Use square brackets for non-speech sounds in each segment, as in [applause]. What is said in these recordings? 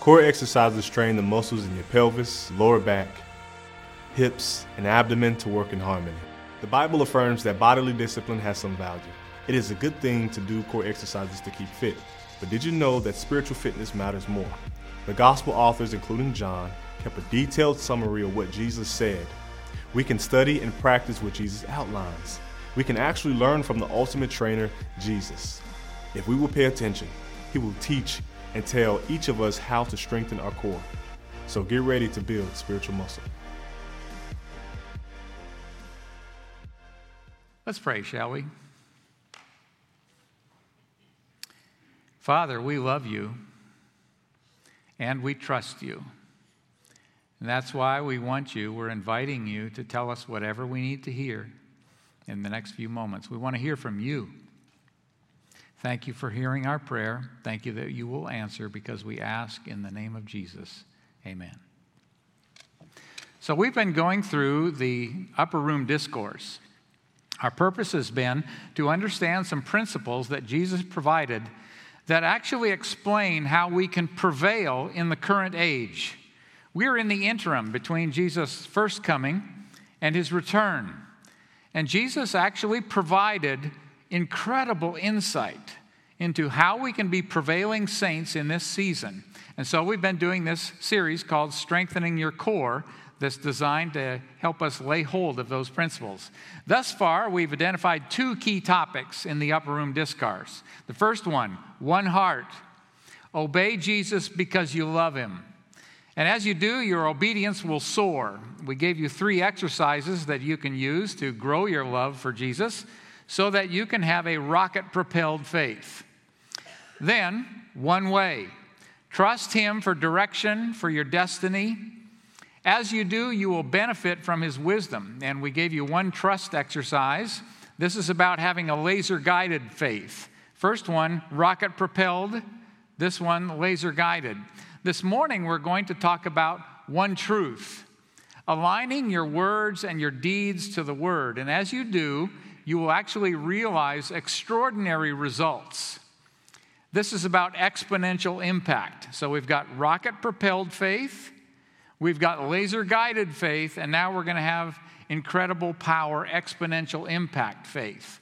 Core exercises train the muscles in your pelvis, lower back, hips, and abdomen to work in harmony. The Bible affirms that bodily discipline has some value. It is a good thing to do core exercises to keep fit, but did you know that spiritual fitness matters more? The gospel authors, including John, kept a detailed summary of what Jesus said. We can study and practice what Jesus outlines. We can actually learn from the ultimate trainer, Jesus. If we will pay attention, He will teach and tell each of us how to strengthen our core. So get ready to build spiritual muscle. Let's pray, shall we? Father, we love you and we trust you. And that's why we want you, we're inviting you to tell us whatever we need to hear in the next few moments. We want to hear from you. Thank you for hearing our prayer. Thank you that you will answer because we ask in the name of Jesus. Amen. So, we've been going through the upper room discourse. Our purpose has been to understand some principles that Jesus provided that actually explain how we can prevail in the current age. We're in the interim between Jesus' first coming and his return. And Jesus actually provided incredible insight into how we can be prevailing saints in this season. And so we've been doing this series called Strengthening Your Core that's designed to help us lay hold of those principles. Thus far, we've identified two key topics in the upper room discourse. The first one, one heart. Obey Jesus because you love him. And as you do, your obedience will soar. We gave you three exercises that you can use to grow your love for Jesus so that you can have a rocket propelled faith. Then, one way trust Him for direction for your destiny. As you do, you will benefit from His wisdom. And we gave you one trust exercise. This is about having a laser guided faith. First one, rocket propelled. This one, laser guided. This morning, we're going to talk about one truth, aligning your words and your deeds to the Word. And as you do, you will actually realize extraordinary results. This is about exponential impact. So we've got rocket propelled faith, we've got laser guided faith, and now we're going to have incredible power, exponential impact faith.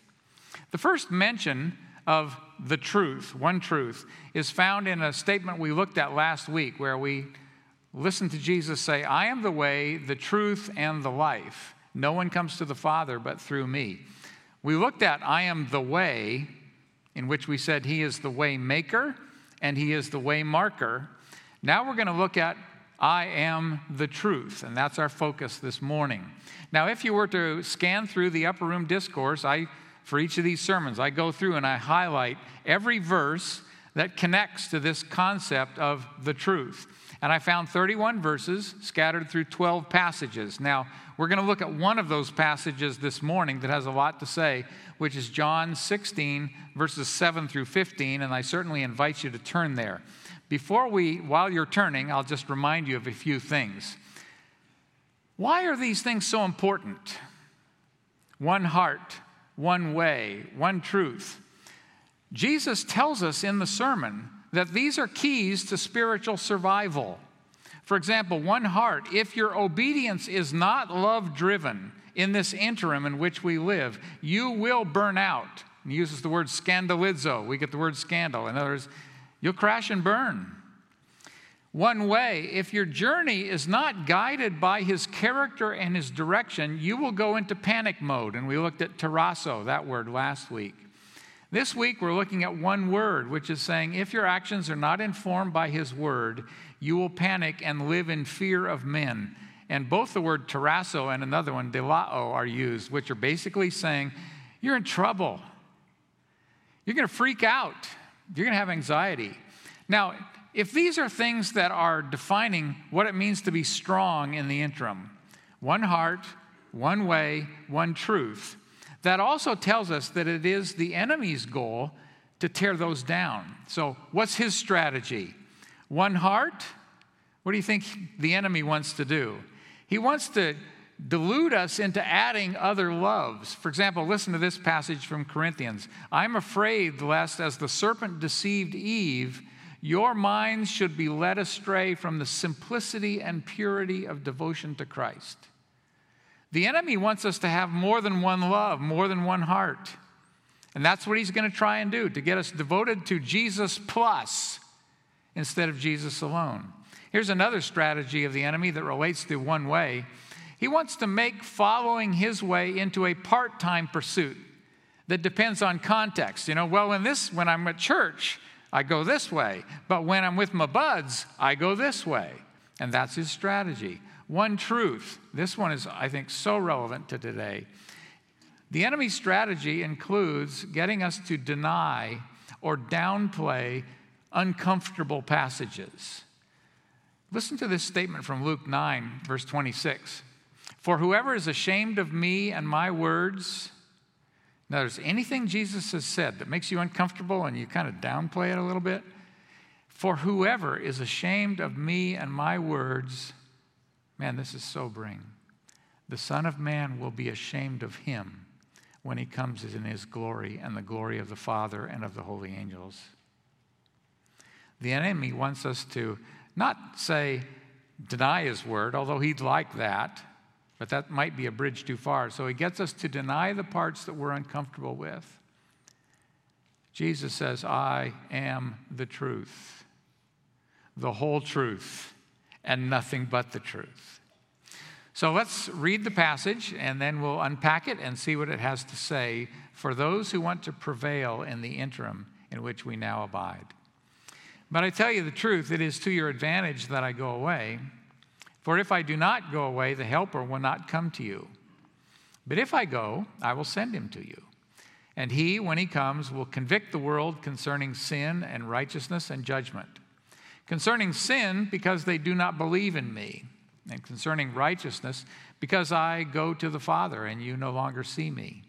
The first mention of the truth, one truth, is found in a statement we looked at last week where we listened to Jesus say, I am the way, the truth, and the life. No one comes to the Father but through me. We looked at I am the way in which we said he is the way maker and he is the way marker. Now we're going to look at I am the truth, and that's our focus this morning. Now, if you were to scan through the upper room discourse, I for each of these sermons, I go through and I highlight every verse that connects to this concept of the truth. And I found 31 verses scattered through 12 passages. Now, we're going to look at one of those passages this morning that has a lot to say, which is John 16, verses 7 through 15, and I certainly invite you to turn there. Before we, while you're turning, I'll just remind you of a few things. Why are these things so important? One heart, one way, one truth. Jesus tells us in the sermon that these are keys to spiritual survival. For example, one heart, if your obedience is not love driven in this interim in which we live, you will burn out. He uses the word scandalizo. We get the word scandal. In other words, you'll crash and burn. One way, if your journey is not guided by his character and his direction, you will go into panic mode. And we looked at tarasso, that word, last week. This week, we're looking at one word, which is saying if your actions are not informed by His word, you will panic and live in fear of men. And both the word tarasso and another one, delao, are used, which are basically saying you're in trouble. You're going to freak out. You're going to have anxiety. Now, if these are things that are defining what it means to be strong in the interim, one heart, one way, one truth, that also tells us that it is the enemy's goal to tear those down. So, what's his strategy? One heart? What do you think the enemy wants to do? He wants to delude us into adding other loves. For example, listen to this passage from Corinthians I'm afraid lest, as the serpent deceived Eve, your minds should be led astray from the simplicity and purity of devotion to Christ. The enemy wants us to have more than one love, more than one heart. And that's what he's going to try and do to get us devoted to Jesus plus instead of Jesus alone. Here's another strategy of the enemy that relates to one way. He wants to make following his way into a part time pursuit that depends on context. You know, well, when, this, when I'm at church, I go this way, but when I'm with my buds, I go this way. And that's his strategy. One truth. This one is, I think, so relevant to today. The enemy's strategy includes getting us to deny or downplay uncomfortable passages. Listen to this statement from Luke 9, verse 26. For whoever is ashamed of me and my words, now, there's anything Jesus has said that makes you uncomfortable and you kind of downplay it a little bit? For whoever is ashamed of me and my words, man, this is sobering. The Son of Man will be ashamed of him when he comes in his glory and the glory of the Father and of the holy angels. The enemy wants us to not say, deny his word, although he'd like that, but that might be a bridge too far. So he gets us to deny the parts that we're uncomfortable with. Jesus says, I am the truth, the whole truth, and nothing but the truth. So let's read the passage and then we'll unpack it and see what it has to say for those who want to prevail in the interim in which we now abide. But I tell you the truth, it is to your advantage that I go away. For if I do not go away, the Helper will not come to you. But if I go, I will send him to you. And he, when he comes, will convict the world concerning sin and righteousness and judgment. Concerning sin, because they do not believe in me. And concerning righteousness, because I go to the Father and you no longer see me.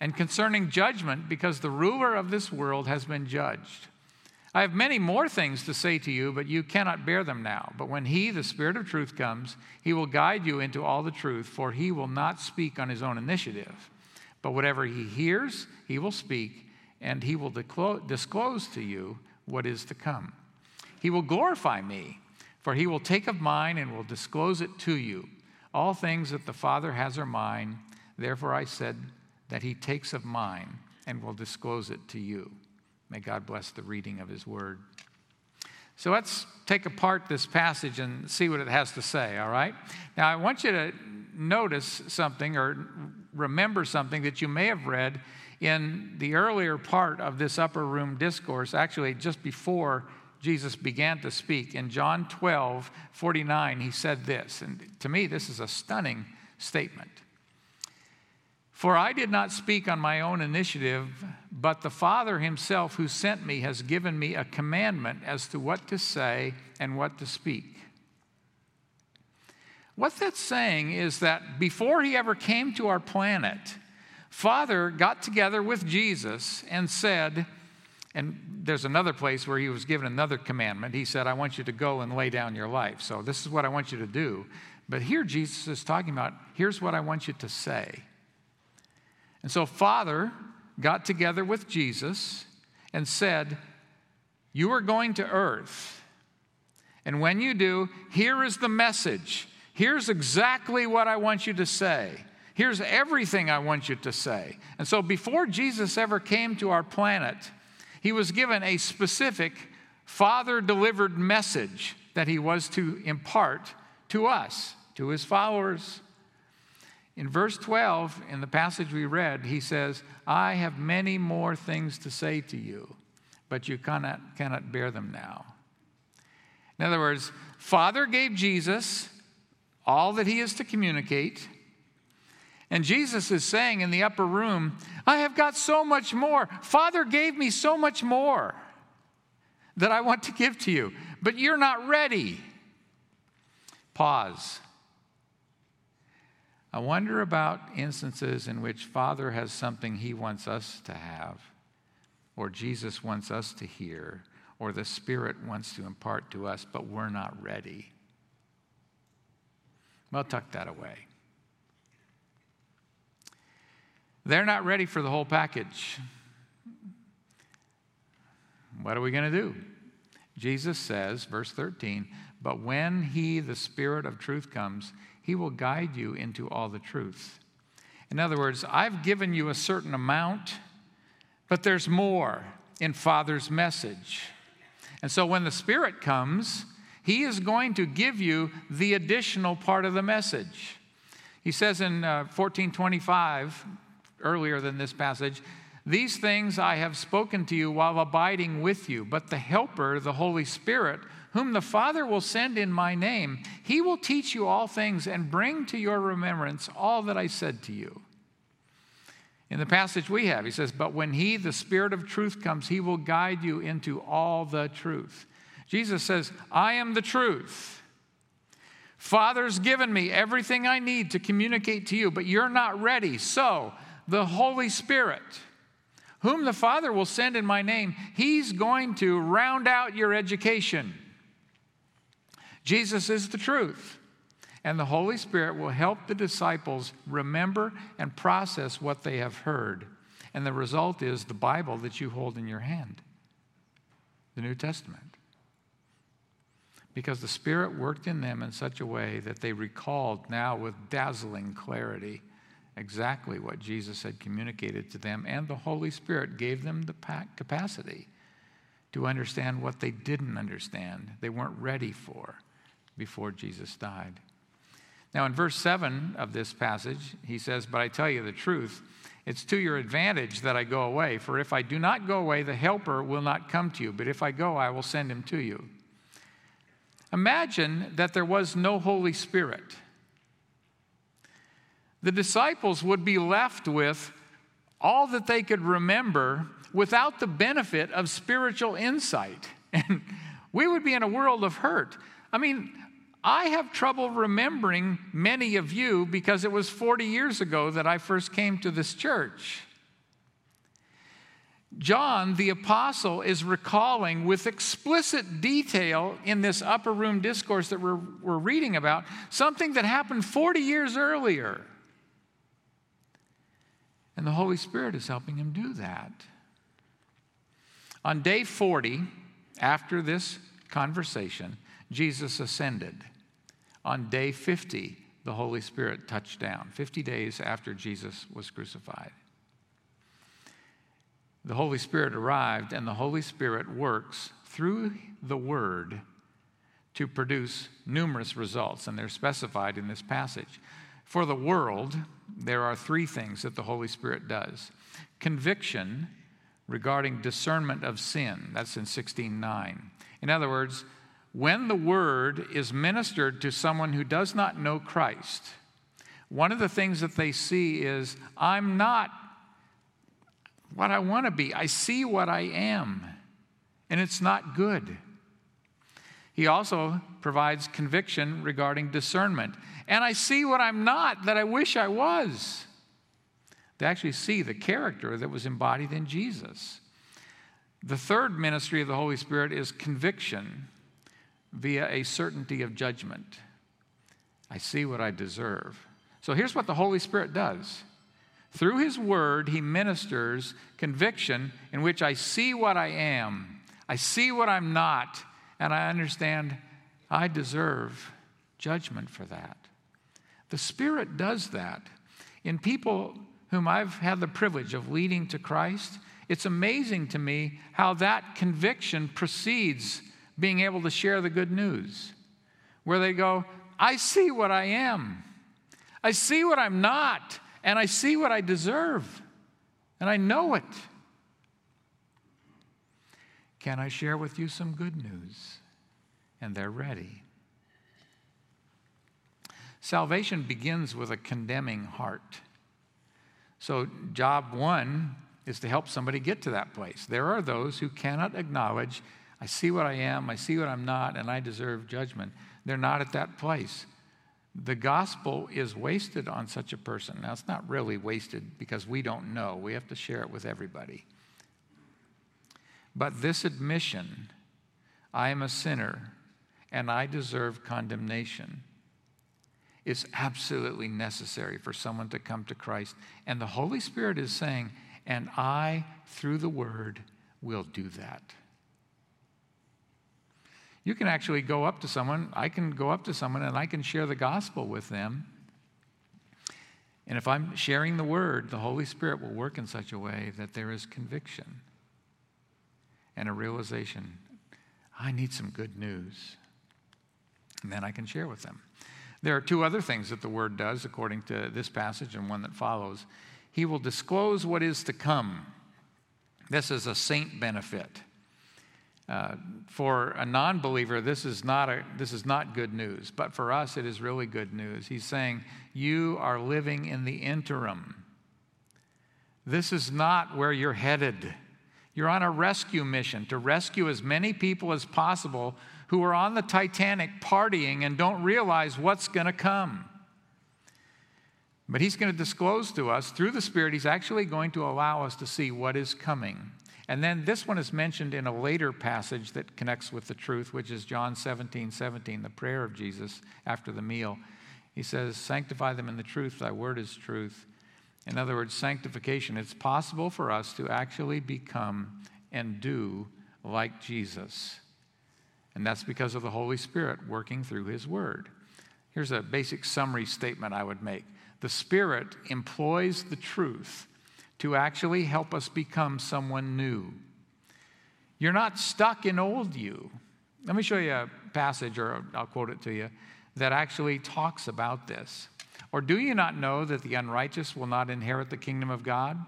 And concerning judgment, because the ruler of this world has been judged. I have many more things to say to you, but you cannot bear them now. But when He, the Spirit of truth, comes, He will guide you into all the truth, for He will not speak on His own initiative. But whatever He hears, He will speak, and He will disclose to you what is to come. He will glorify me, for He will take of mine and will disclose it to you. All things that the Father has are mine. Therefore I said that He takes of mine and will disclose it to you. May God bless the reading of His word. So let's take apart this passage and see what it has to say, all right? Now, I want you to notice something or remember something that you may have read in the earlier part of this upper room discourse, actually, just before Jesus began to speak. In John 12, 49, he said this, and to me, this is a stunning statement. For I did not speak on my own initiative, but the Father himself who sent me has given me a commandment as to what to say and what to speak. What that's saying is that before he ever came to our planet, Father got together with Jesus and said, and there's another place where he was given another commandment. He said, I want you to go and lay down your life. So this is what I want you to do. But here Jesus is talking about, here's what I want you to say. And so, Father got together with Jesus and said, You are going to earth. And when you do, here is the message. Here's exactly what I want you to say. Here's everything I want you to say. And so, before Jesus ever came to our planet, he was given a specific Father delivered message that he was to impart to us, to his followers. In verse 12, in the passage we read, he says, I have many more things to say to you, but you cannot, cannot bear them now. In other words, Father gave Jesus all that he is to communicate. And Jesus is saying in the upper room, I have got so much more. Father gave me so much more that I want to give to you, but you're not ready. Pause. I wonder about instances in which Father has something he wants us to have, or Jesus wants us to hear, or the Spirit wants to impart to us, but we're not ready. Well, tuck that away. They're not ready for the whole package. What are we going to do? Jesus says, verse 13, but when he, the Spirit of truth, comes, he will guide you into all the truth. In other words, I've given you a certain amount, but there's more in Father's message. And so when the Spirit comes, he is going to give you the additional part of the message. He says in uh, 1425, earlier than this passage, these things I have spoken to you while abiding with you, but the Helper, the Holy Spirit, whom the Father will send in my name, he will teach you all things and bring to your remembrance all that I said to you. In the passage we have, he says, But when he, the Spirit of truth, comes, he will guide you into all the truth. Jesus says, I am the truth. Father's given me everything I need to communicate to you, but you're not ready. So, the Holy Spirit, whom the Father will send in my name, he's going to round out your education. Jesus is the truth. And the Holy Spirit will help the disciples remember and process what they have heard. And the result is the Bible that you hold in your hand, the New Testament. Because the Spirit worked in them in such a way that they recalled now with dazzling clarity exactly what Jesus had communicated to them, and the Holy Spirit gave them the capacity to understand what they didn't understand, they weren't ready for before Jesus died. Now, in verse 7 of this passage, he says, But I tell you the truth, it's to your advantage that I go away, for if I do not go away, the Helper will not come to you, but if I go, I will send him to you. Imagine that there was no Holy Spirit the disciples would be left with all that they could remember without the benefit of spiritual insight. [laughs] And we would be in a world of hurt. I mean, I have trouble remembering many of you because it was 40 years ago that I first came to this church. John, the apostle, is recalling with explicit detail in this upper room discourse that we're, we're reading about something that happened 40 years earlier. And the Holy Spirit is helping him do that. On day 40, after this conversation, Jesus ascended. On day 50, the Holy Spirit touched down, 50 days after Jesus was crucified. The Holy Spirit arrived, and the Holy Spirit works through the Word to produce numerous results, and they're specified in this passage. For the world, there are three things that the Holy Spirit does conviction regarding discernment of sin, that's in 16:9. In other words, when the word is ministered to someone who does not know Christ, one of the things that they see is, I'm not what I want to be. I see what I am, and it's not good. He also provides conviction regarding discernment and I see what I'm not that I wish I was. They actually see the character that was embodied in Jesus. The third ministry of the Holy Spirit is conviction via a certainty of judgment. I see what I deserve. So here's what the Holy Spirit does. Through His Word, He ministers conviction in which I see what I am, I see what I'm not, and I understand I deserve judgment for that. The Spirit does that. In people whom I've had the privilege of leading to Christ, it's amazing to me how that conviction precedes being able to share the good news, where they go, I see what I am, I see what I'm not, and I see what I deserve, and I know it. Can I share with you some good news? And they're ready. Salvation begins with a condemning heart. So, job one is to help somebody get to that place. There are those who cannot acknowledge, I see what I am, I see what I'm not, and I deserve judgment. They're not at that place. The gospel is wasted on such a person. Now, it's not really wasted because we don't know. We have to share it with everybody. But this admission, I am a sinner and I deserve condemnation is absolutely necessary for someone to come to Christ. And the Holy Spirit is saying, and I, through the Word, will do that. You can actually go up to someone, I can go up to someone and I can share the gospel with them. And if I'm sharing the word, the Holy Spirit will work in such a way that there is conviction and a realization I need some good news. And then I can share with them. There are two other things that the word does, according to this passage and one that follows. He will disclose what is to come. This is a saint benefit. Uh, for a non believer, this, is not this is not good news, but for us, it is really good news. He's saying, You are living in the interim. This is not where you're headed. You're on a rescue mission to rescue as many people as possible who are on the Titanic partying and don't realize what's going to come. But he's going to disclose to us through the Spirit, he's actually going to allow us to see what is coming. And then this one is mentioned in a later passage that connects with the truth, which is John 17 17, the prayer of Jesus after the meal. He says, Sanctify them in the truth, thy word is truth. In other words, sanctification. It's possible for us to actually become and do like Jesus. And that's because of the Holy Spirit working through his word. Here's a basic summary statement I would make the Spirit employs the truth to actually help us become someone new. You're not stuck in old you. Let me show you a passage, or I'll quote it to you, that actually talks about this. Or do you not know that the unrighteous will not inherit the kingdom of God?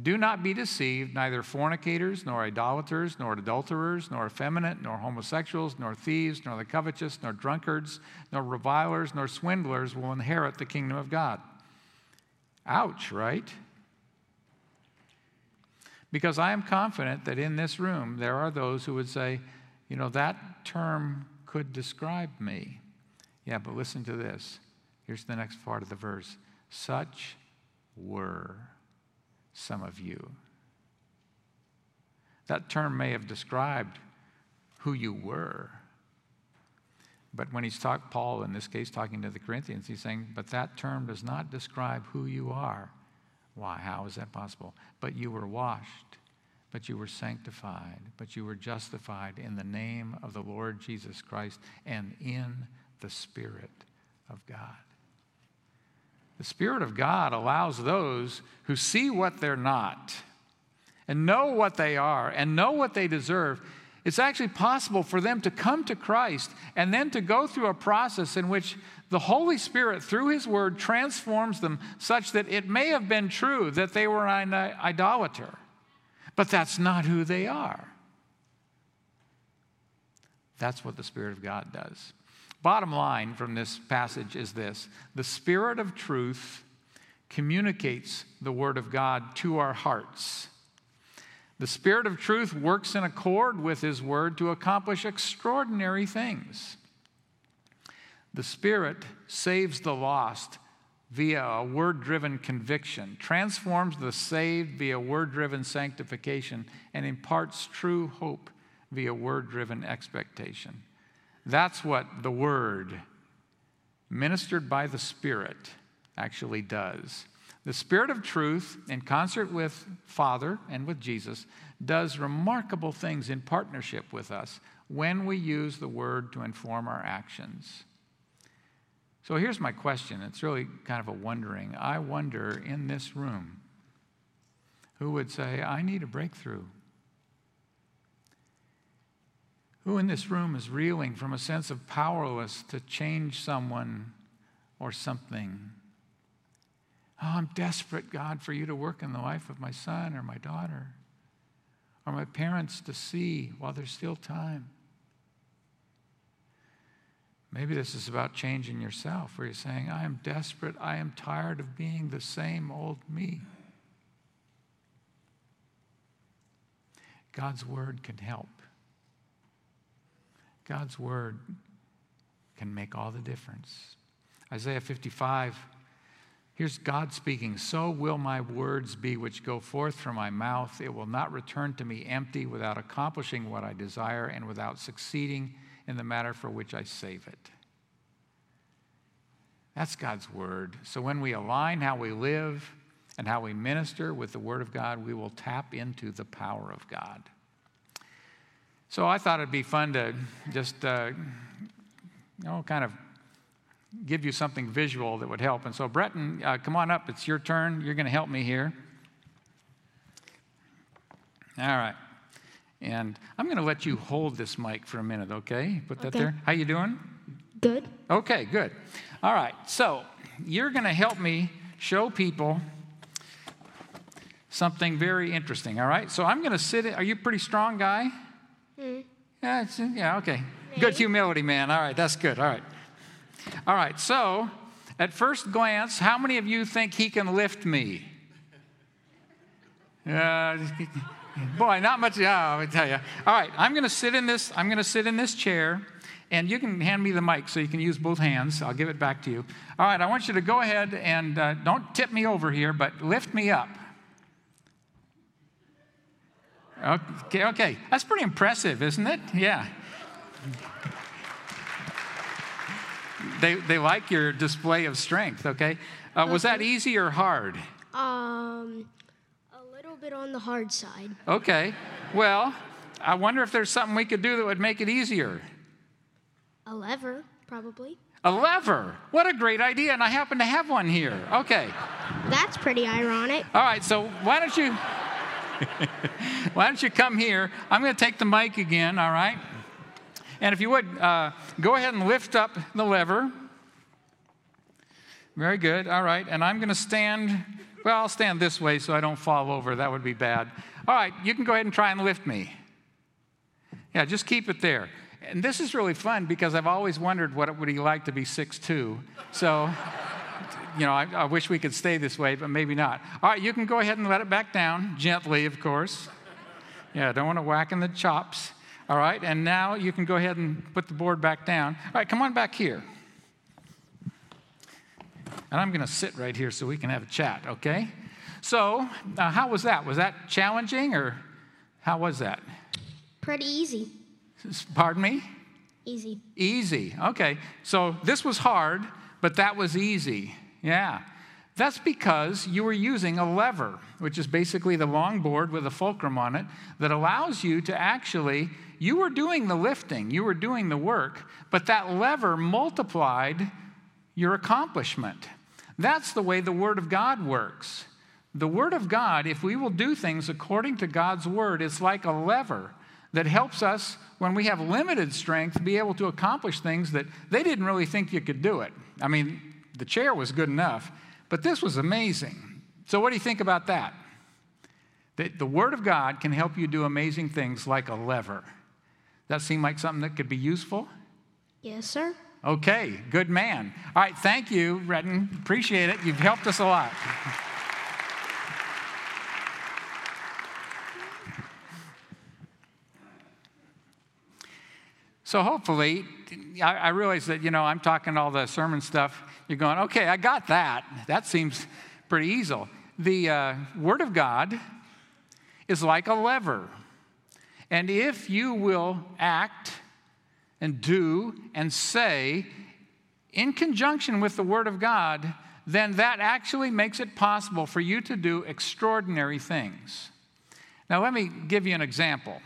Do not be deceived, neither fornicators, nor idolaters, nor adulterers, nor effeminate, nor homosexuals, nor thieves, nor the covetous, nor drunkards, nor revilers, nor swindlers will inherit the kingdom of God. Ouch, right? Because I am confident that in this room there are those who would say, you know, that term could describe me. Yeah, but listen to this. Here's the next part of the verse. Such were some of you. That term may have described who you were. But when he's talking, Paul in this case talking to the Corinthians, he's saying, but that term does not describe who you are. Why? How is that possible? But you were washed, but you were sanctified, but you were justified in the name of the Lord Jesus Christ and in the Spirit of God. The Spirit of God allows those who see what they're not and know what they are and know what they deserve. It's actually possible for them to come to Christ and then to go through a process in which the Holy Spirit, through His Word, transforms them such that it may have been true that they were an idolater, but that's not who they are. That's what the Spirit of God does. Bottom line from this passage is this the Spirit of truth communicates the Word of God to our hearts. The Spirit of truth works in accord with His Word to accomplish extraordinary things. The Spirit saves the lost via a word driven conviction, transforms the saved via word driven sanctification, and imparts true hope via word driven expectation. That's what the Word, ministered by the Spirit, actually does. The Spirit of truth, in concert with Father and with Jesus, does remarkable things in partnership with us when we use the Word to inform our actions. So here's my question. It's really kind of a wondering. I wonder in this room who would say, I need a breakthrough. Who in this room is reeling from a sense of powerless to change someone or something? Oh, I'm desperate, God, for you to work in the life of my son or my daughter or my parents to see while there's still time. Maybe this is about changing yourself, where you're saying, I am desperate. I am tired of being the same old me. God's word can help. God's word can make all the difference. Isaiah 55, here's God speaking So will my words be which go forth from my mouth. It will not return to me empty without accomplishing what I desire and without succeeding in the matter for which I save it. That's God's word. So when we align how we live and how we minister with the word of God, we will tap into the power of God. So I thought it'd be fun to just, uh, you know, kind of give you something visual that would help. And so, Breton, uh, come on up. It's your turn. You're going to help me here. All right. And I'm going to let you hold this mic for a minute, okay? Put that Okay. there. How you doing? Good. Okay, good. All right. So, you're going to help me show people something very interesting, all right? So, I'm going to sit in, Are you a pretty strong guy? Yeah, it's, yeah, okay. Good humility, man. All right, that's good. All right. All right, so at first glance, how many of you think he can lift me? Uh, [laughs] boy, not much. Yeah, me tell you. All right, I'm going to sit in this. I'm going to sit in this chair, and you can hand me the mic so you can use both hands. I'll give it back to you. All right, I want you to go ahead and uh, don't tip me over here, but lift me up. Okay, okay, that's pretty impressive, isn't it? Yeah. They, they like your display of strength, okay? Uh, was that easy or hard? Um, a little bit on the hard side. Okay. Well, I wonder if there's something we could do that would make it easier. A lever, probably. A lever. What a great idea, and I happen to have one here. Okay. That's pretty ironic. All right, so why don't you why don't you come here? I'm going to take the mic again, all right? And if you would, uh, go ahead and lift up the lever. Very good. All right. And I'm going to stand, well, I'll stand this way so I don't fall over. That would be bad. All right. You can go ahead and try and lift me. Yeah, just keep it there. And this is really fun because I've always wondered what it would be like to be 6'2. So, [laughs] you know, I, I wish we could stay this way, but maybe not. All right, you can go ahead and let it back down, gently, of course. Yeah, don't want to whack in the chops. All right, and now you can go ahead and put the board back down. All right, come on back here. And I'm going to sit right here so we can have a chat, okay? So, uh, how was that? Was that challenging or how was that? Pretty easy. Pardon me? Easy. Easy. Okay. So this was hard, but that was easy. Yeah. That's because you were using a lever, which is basically the long board with a fulcrum on it that allows you to actually, you were doing the lifting, you were doing the work, but that lever multiplied your accomplishment. That's the way the Word of God works. The Word of God, if we will do things according to God's Word, it's like a lever that helps us, when we have limited strength, to be able to accomplish things that they didn't really think you could do it. I mean, the chair was good enough, but this was amazing. So, what do you think about that? That the Word of God can help you do amazing things like a lever. That seem like something that could be useful? Yes, sir. Okay, good man. All right, thank you, Redden. Appreciate it. You've helped us a lot. So hopefully, I realize that, you know, I'm talking all the sermon stuff. You're going, okay, I got that. That seems pretty easy. The uh, Word of God is like a lever. And if you will act and do and say in conjunction with the Word of God, then that actually makes it possible for you to do extraordinary things. Now, let me give you an example.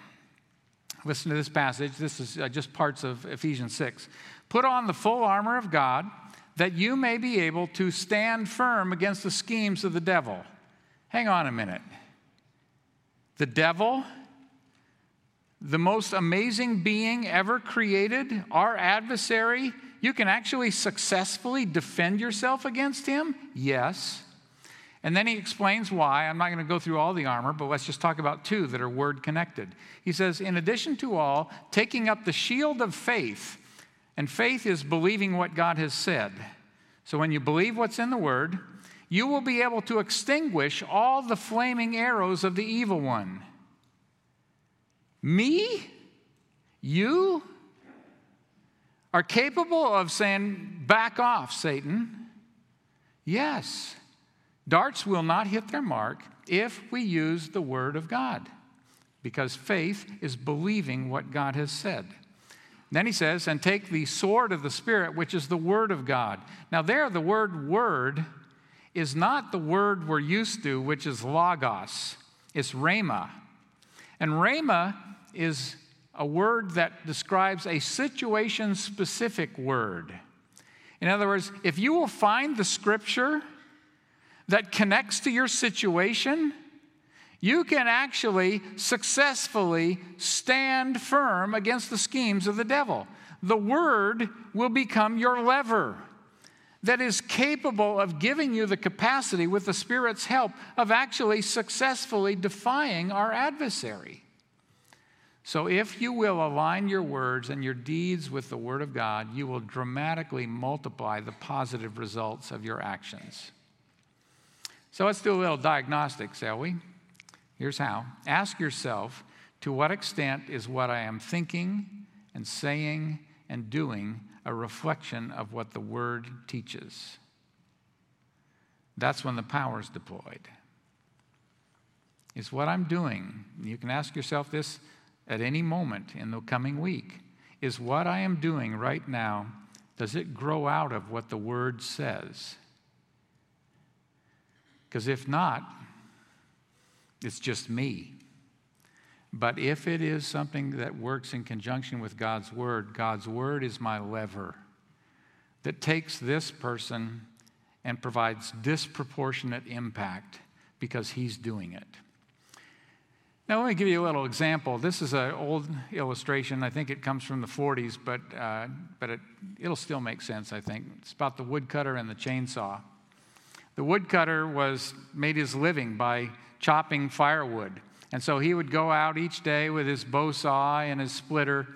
Listen to this passage. This is uh, just parts of Ephesians 6. Put on the full armor of God that you may be able to stand firm against the schemes of the devil. Hang on a minute. The devil, the most amazing being ever created, our adversary, you can actually successfully defend yourself against him? Yes. And then he explains why. I'm not going to go through all the armor, but let's just talk about two that are word connected. He says, In addition to all, taking up the shield of faith, and faith is believing what God has said. So when you believe what's in the word, you will be able to extinguish all the flaming arrows of the evil one. Me? You? Are capable of saying, Back off, Satan? Yes. Darts will not hit their mark if we use the Word of God, because faith is believing what God has said. Then he says, and take the sword of the Spirit, which is the Word of God. Now, there, the word word is not the word we're used to, which is logos, it's rhema. And rhema is a word that describes a situation specific word. In other words, if you will find the scripture that connects to your situation, you can actually successfully stand firm against the schemes of the devil. The word will become your lever that is capable of giving you the capacity, with the Spirit's help, of actually successfully defying our adversary. So, if you will align your words and your deeds with the Word of God, you will dramatically multiply the positive results of your actions. So, let's do a little diagnostic, shall we? Here's how ask yourself to what extent is what I am thinking and saying and doing a reflection of what the Word teaches? That's when the power is deployed. Is what I'm doing, you can ask yourself this at any moment in the coming week is what I am doing right now, does it grow out of what the Word says? Because if not, it's just me. But if it is something that works in conjunction with God's Word, God's Word is my lever that takes this person and provides disproportionate impact because He's doing it. Now, let me give you a little example. This is an old illustration. I think it comes from the 40s, but, uh, but it, it'll still make sense, I think. It's about the woodcutter and the chainsaw. The woodcutter was made his living by chopping firewood. And so he would go out each day with his bow saw and his splitter,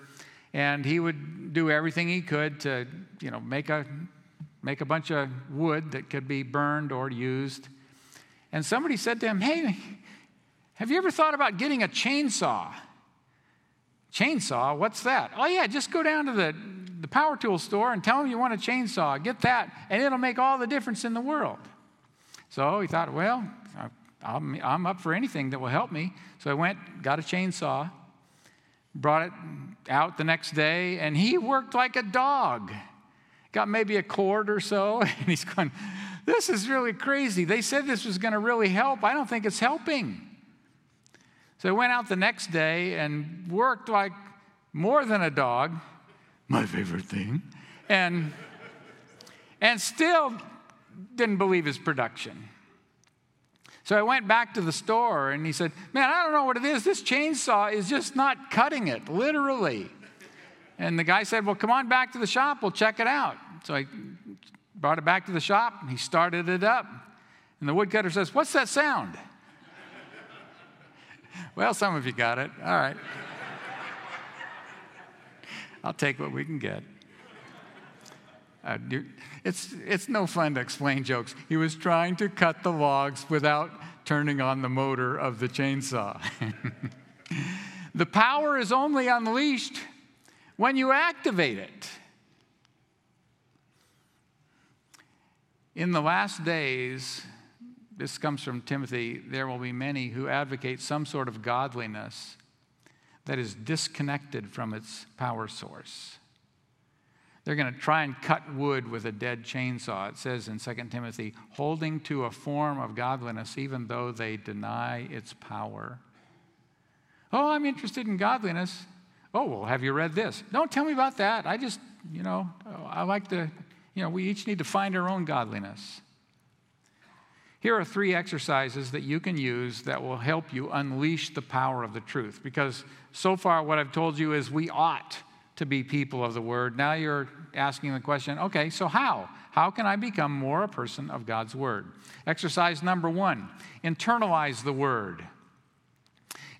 and he would do everything he could to, you know, make a, make a bunch of wood that could be burned or used. And somebody said to him, Hey, have you ever thought about getting a chainsaw? Chainsaw? What's that? Oh, yeah, just go down to the, the power tool store and tell them you want a chainsaw. Get that, and it'll make all the difference in the world. So he thought, well, I'm, I'm up for anything that will help me. So I went, got a chainsaw, brought it out the next day, and he worked like a dog. Got maybe a cord or so, [laughs] and he's going, This is really crazy. They said this was going to really help. I don't think it's helping. So I went out the next day and worked like more than a dog, my favorite thing, and, and still didn't believe his production. So I went back to the store and he said, Man, I don't know what it is. This chainsaw is just not cutting it, literally. And the guy said, Well, come on back to the shop. We'll check it out. So I brought it back to the shop and he started it up. And the woodcutter says, What's that sound? [laughs] Well, some of you got it. All right. [laughs] I'll take what we can get. Uh, it's, it's no fun to explain jokes. He was trying to cut the logs without turning on the motor of the chainsaw. [laughs] the power is only unleashed when you activate it. In the last days, this comes from Timothy, there will be many who advocate some sort of godliness that is disconnected from its power source. They're going to try and cut wood with a dead chainsaw. It says in 2 Timothy, holding to a form of godliness even though they deny its power. Oh, I'm interested in godliness. Oh, well, have you read this? Don't tell me about that. I just, you know, I like to, you know, we each need to find our own godliness. Here are three exercises that you can use that will help you unleash the power of the truth. Because so far, what I've told you is we ought to be people of the word. Now you're asking the question okay, so how? How can I become more a person of God's word? Exercise number one internalize the word.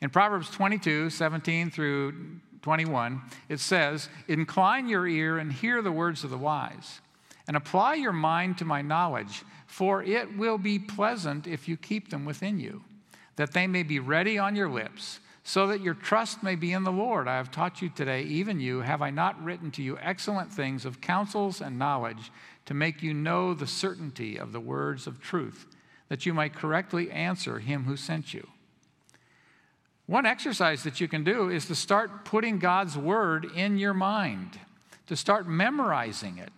In Proverbs 22 17 through 21, it says, Incline your ear and hear the words of the wise, and apply your mind to my knowledge for it will be pleasant if you keep them within you, that they may be ready on your lips, so that your trust may be in the Lord. I have taught you today, even you, have I not written to you excellent things of counsels and knowledge to make you know the certainty of the words of truth, that you might correctly answer him who sent you. One exercise that you can do is to start putting God's word in your mind, to start memorizing it.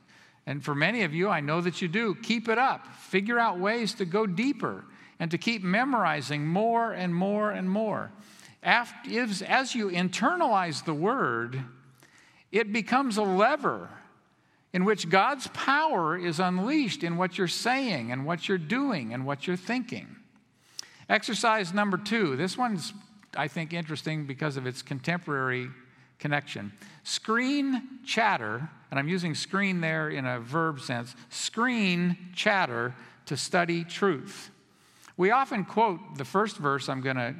And for many of you, I know that you do. Keep it up. Figure out ways to go deeper and to keep memorizing more and more and more. As you internalize the word, it becomes a lever in which God's power is unleashed in what you're saying and what you're doing and what you're thinking. Exercise number two. This one's, I think, interesting because of its contemporary connection. Screen chatter, and I'm using screen there in a verb sense, screen chatter to study truth. We often quote the first verse I'm going to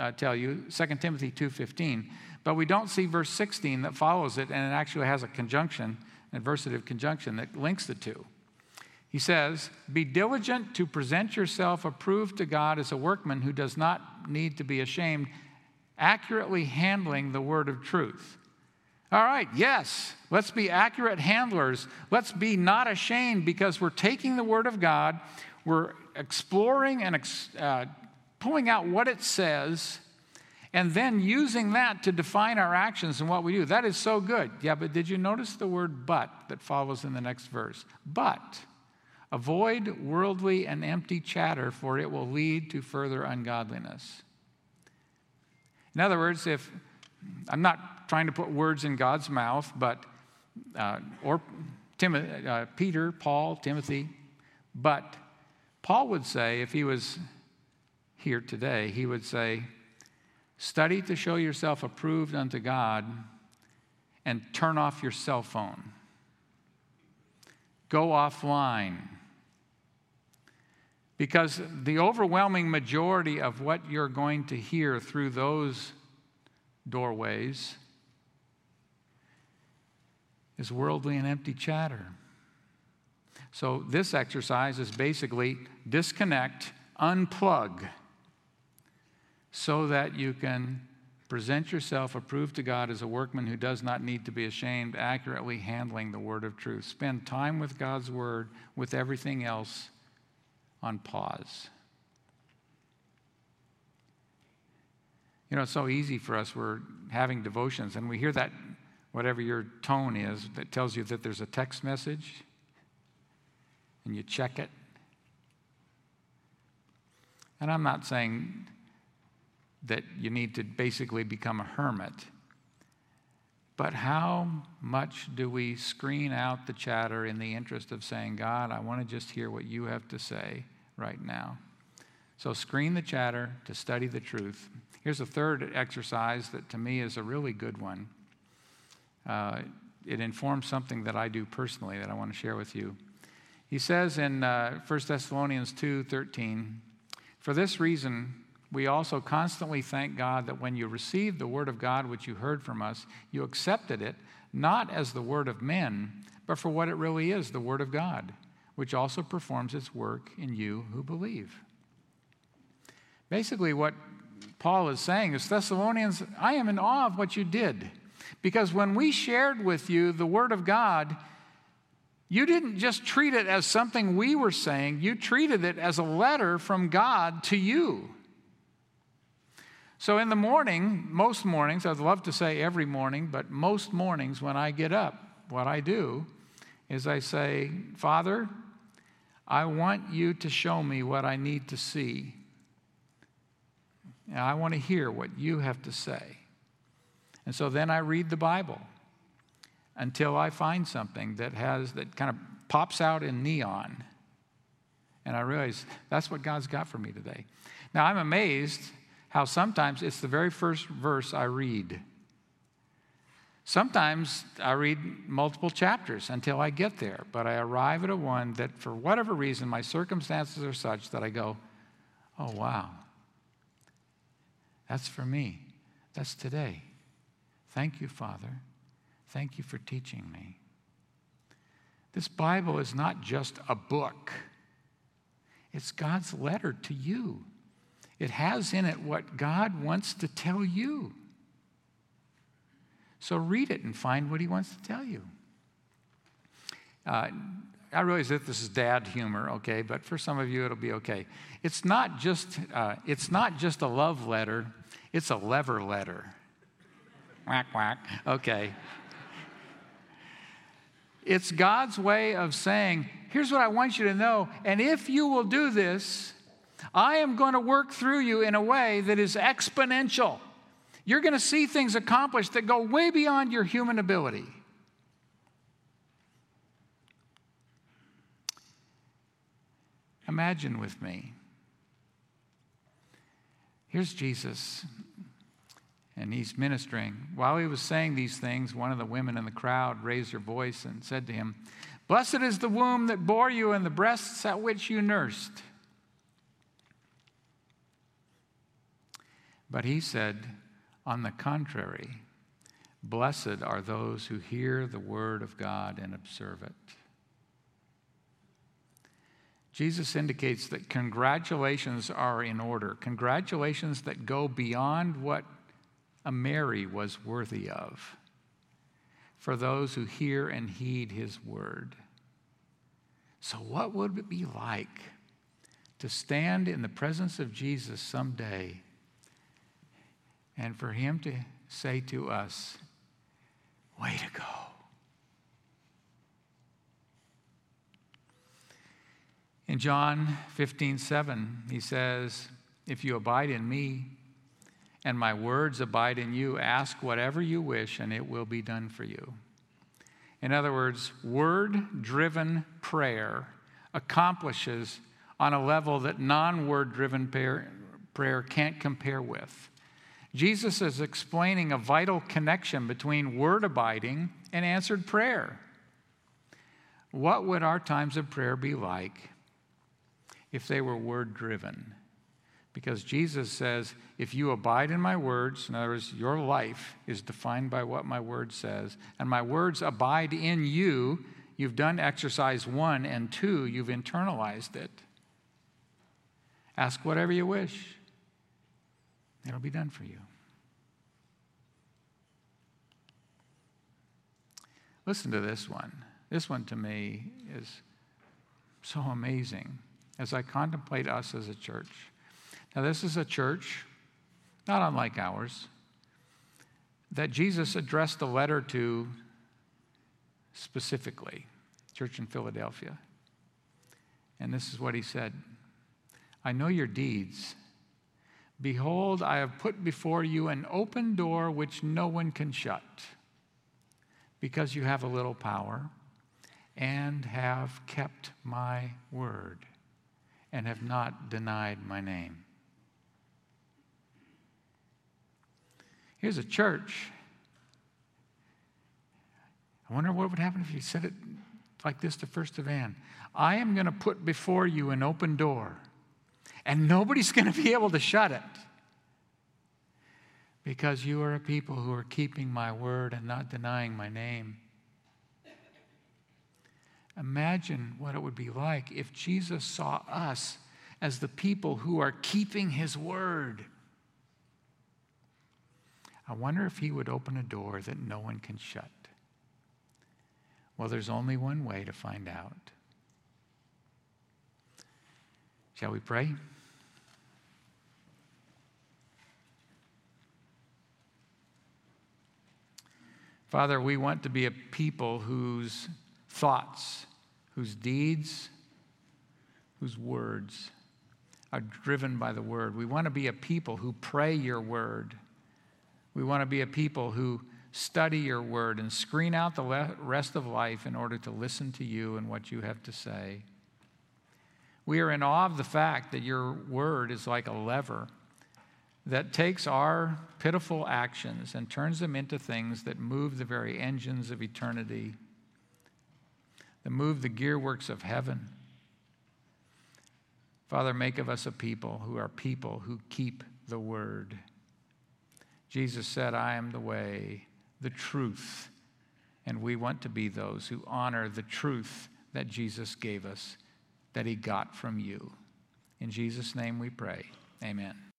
uh, tell you, 2 Timothy 2:15, but we don't see verse 16 that follows it and it actually has a conjunction, an adversative conjunction that links the two. He says, Be diligent to present yourself approved to God as a workman who does not need to be ashamed, accurately handling the word of truth. All right, yes, let's be accurate handlers. Let's be not ashamed because we're taking the word of God, we're exploring and uh, pulling out what it says, and then using that to define our actions and what we do. That is so good. Yeah, but did you notice the word but that follows in the next verse? But. Avoid worldly and empty chatter, for it will lead to further ungodliness. In other words, if I'm not trying to put words in God's mouth, but uh, or Tim, uh, Peter, Paul, Timothy, but Paul would say, if he was here today, he would say, Study to show yourself approved unto God and turn off your cell phone. Go offline. Because the overwhelming majority of what you're going to hear through those doorways is worldly and empty chatter. So, this exercise is basically disconnect, unplug, so that you can present yourself approved to God as a workman who does not need to be ashamed, accurately handling the word of truth. Spend time with God's word, with everything else on pause. You know, it's so easy for us. We're having devotions, and we hear that, whatever your tone is, that tells you that there's a text message, and you check it. And I'm not saying that you need to basically become a hermit. But how much do we screen out the chatter in the interest of saying, God, I want to just hear what you have to say right now? So screen the chatter to study the truth. Here's a third exercise that to me is a really good one. Uh, it informs something that I do personally that I want to share with you. He says in uh, 1 Thessalonians 2:13, "For this reason we also constantly thank God that when you received the word of God which you heard from us, you accepted it not as the word of men, but for what it really is, the word of God, which also performs its work in you who believe." Basically what Paul is saying is Thessalonians, I am in awe of what you did. Because when we shared with you the Word of God, you didn't just treat it as something we were saying, you treated it as a letter from God to you. So in the morning, most mornings, I'd love to say every morning, but most mornings when I get up, what I do is I say, Father, I want you to show me what I need to see. And I want to hear what you have to say. And so then I read the Bible until I find something that has that kind of pops out in neon. And I realize that's what God's got for me today. Now I'm amazed how sometimes it's the very first verse I read. Sometimes I read multiple chapters until I get there, but I arrive at a one that, for whatever reason, my circumstances are such that I go, oh, wow, that's for me. That's today. Thank you, Father. Thank you for teaching me. This Bible is not just a book, it's God's letter to you. It has in it what God wants to tell you. So read it and find what He wants to tell you. Uh, I realize that this is dad humor, okay, but for some of you it'll be okay. It's not just, uh, it's not just a love letter it's a lever letter. Whack, whack. Okay. It's God's way of saying, here's what I want you to know. And if you will do this, I am going to work through you in a way that is exponential. You're going to see things accomplished that go way beyond your human ability. Imagine with me. Here's Jesus, and he's ministering. While he was saying these things, one of the women in the crowd raised her voice and said to him, Blessed is the womb that bore you and the breasts at which you nursed. But he said, On the contrary, blessed are those who hear the word of God and observe it. Jesus indicates that congratulations are in order, congratulations that go beyond what a Mary was worthy of for those who hear and heed his word. So, what would it be like to stand in the presence of Jesus someday and for him to say to us, Way to go? In John 15, 7, he says, If you abide in me and my words abide in you, ask whatever you wish and it will be done for you. In other words, word driven prayer accomplishes on a level that non word driven prayer can't compare with. Jesus is explaining a vital connection between word abiding and answered prayer. What would our times of prayer be like if they were word driven. Because Jesus says, if you abide in my words, in other words, your life is defined by what my word says, and my words abide in you, you've done exercise one, and two, you've internalized it. Ask whatever you wish, it'll be done for you. Listen to this one. This one to me is so amazing as I contemplate us as a church. Now, this is a church, not unlike ours, that Jesus addressed a letter to specifically, church in Philadelphia. And this is what he said I know your deeds. Behold, I have put before you an open door which no one can shut, because you have a little power and have kept my word and have not denied my name. Here's a church. I wonder what would happen if you said it like this to First of Evan. I am going to put before you an open door, and nobody's [laughs] going to be able to shut it because you are a people who are keeping my word and not denying my name. Imagine what it would be like if Jesus saw us as the people who are keeping his word. I wonder if he would open a door that no one can shut. Well, there's only one way to find out. Shall we pray? Father, we want to be a people whose thoughts whose deeds, whose words are driven by the word. We want to be a people who pray your word. We want to be a people who study your word and screen out the rest of life in order to listen to you and what you have to say. We are in awe of the fact that your word is like a lever that takes our pitiful actions and turns them into things that move the very engines of eternity that move the gearworks of heaven. Father, make of us a people who are people who keep the word. Jesus said, I am the way, the truth, and we want to be those who honor the truth that Jesus gave us, that he got from you. In Jesus' name we pray. Amen.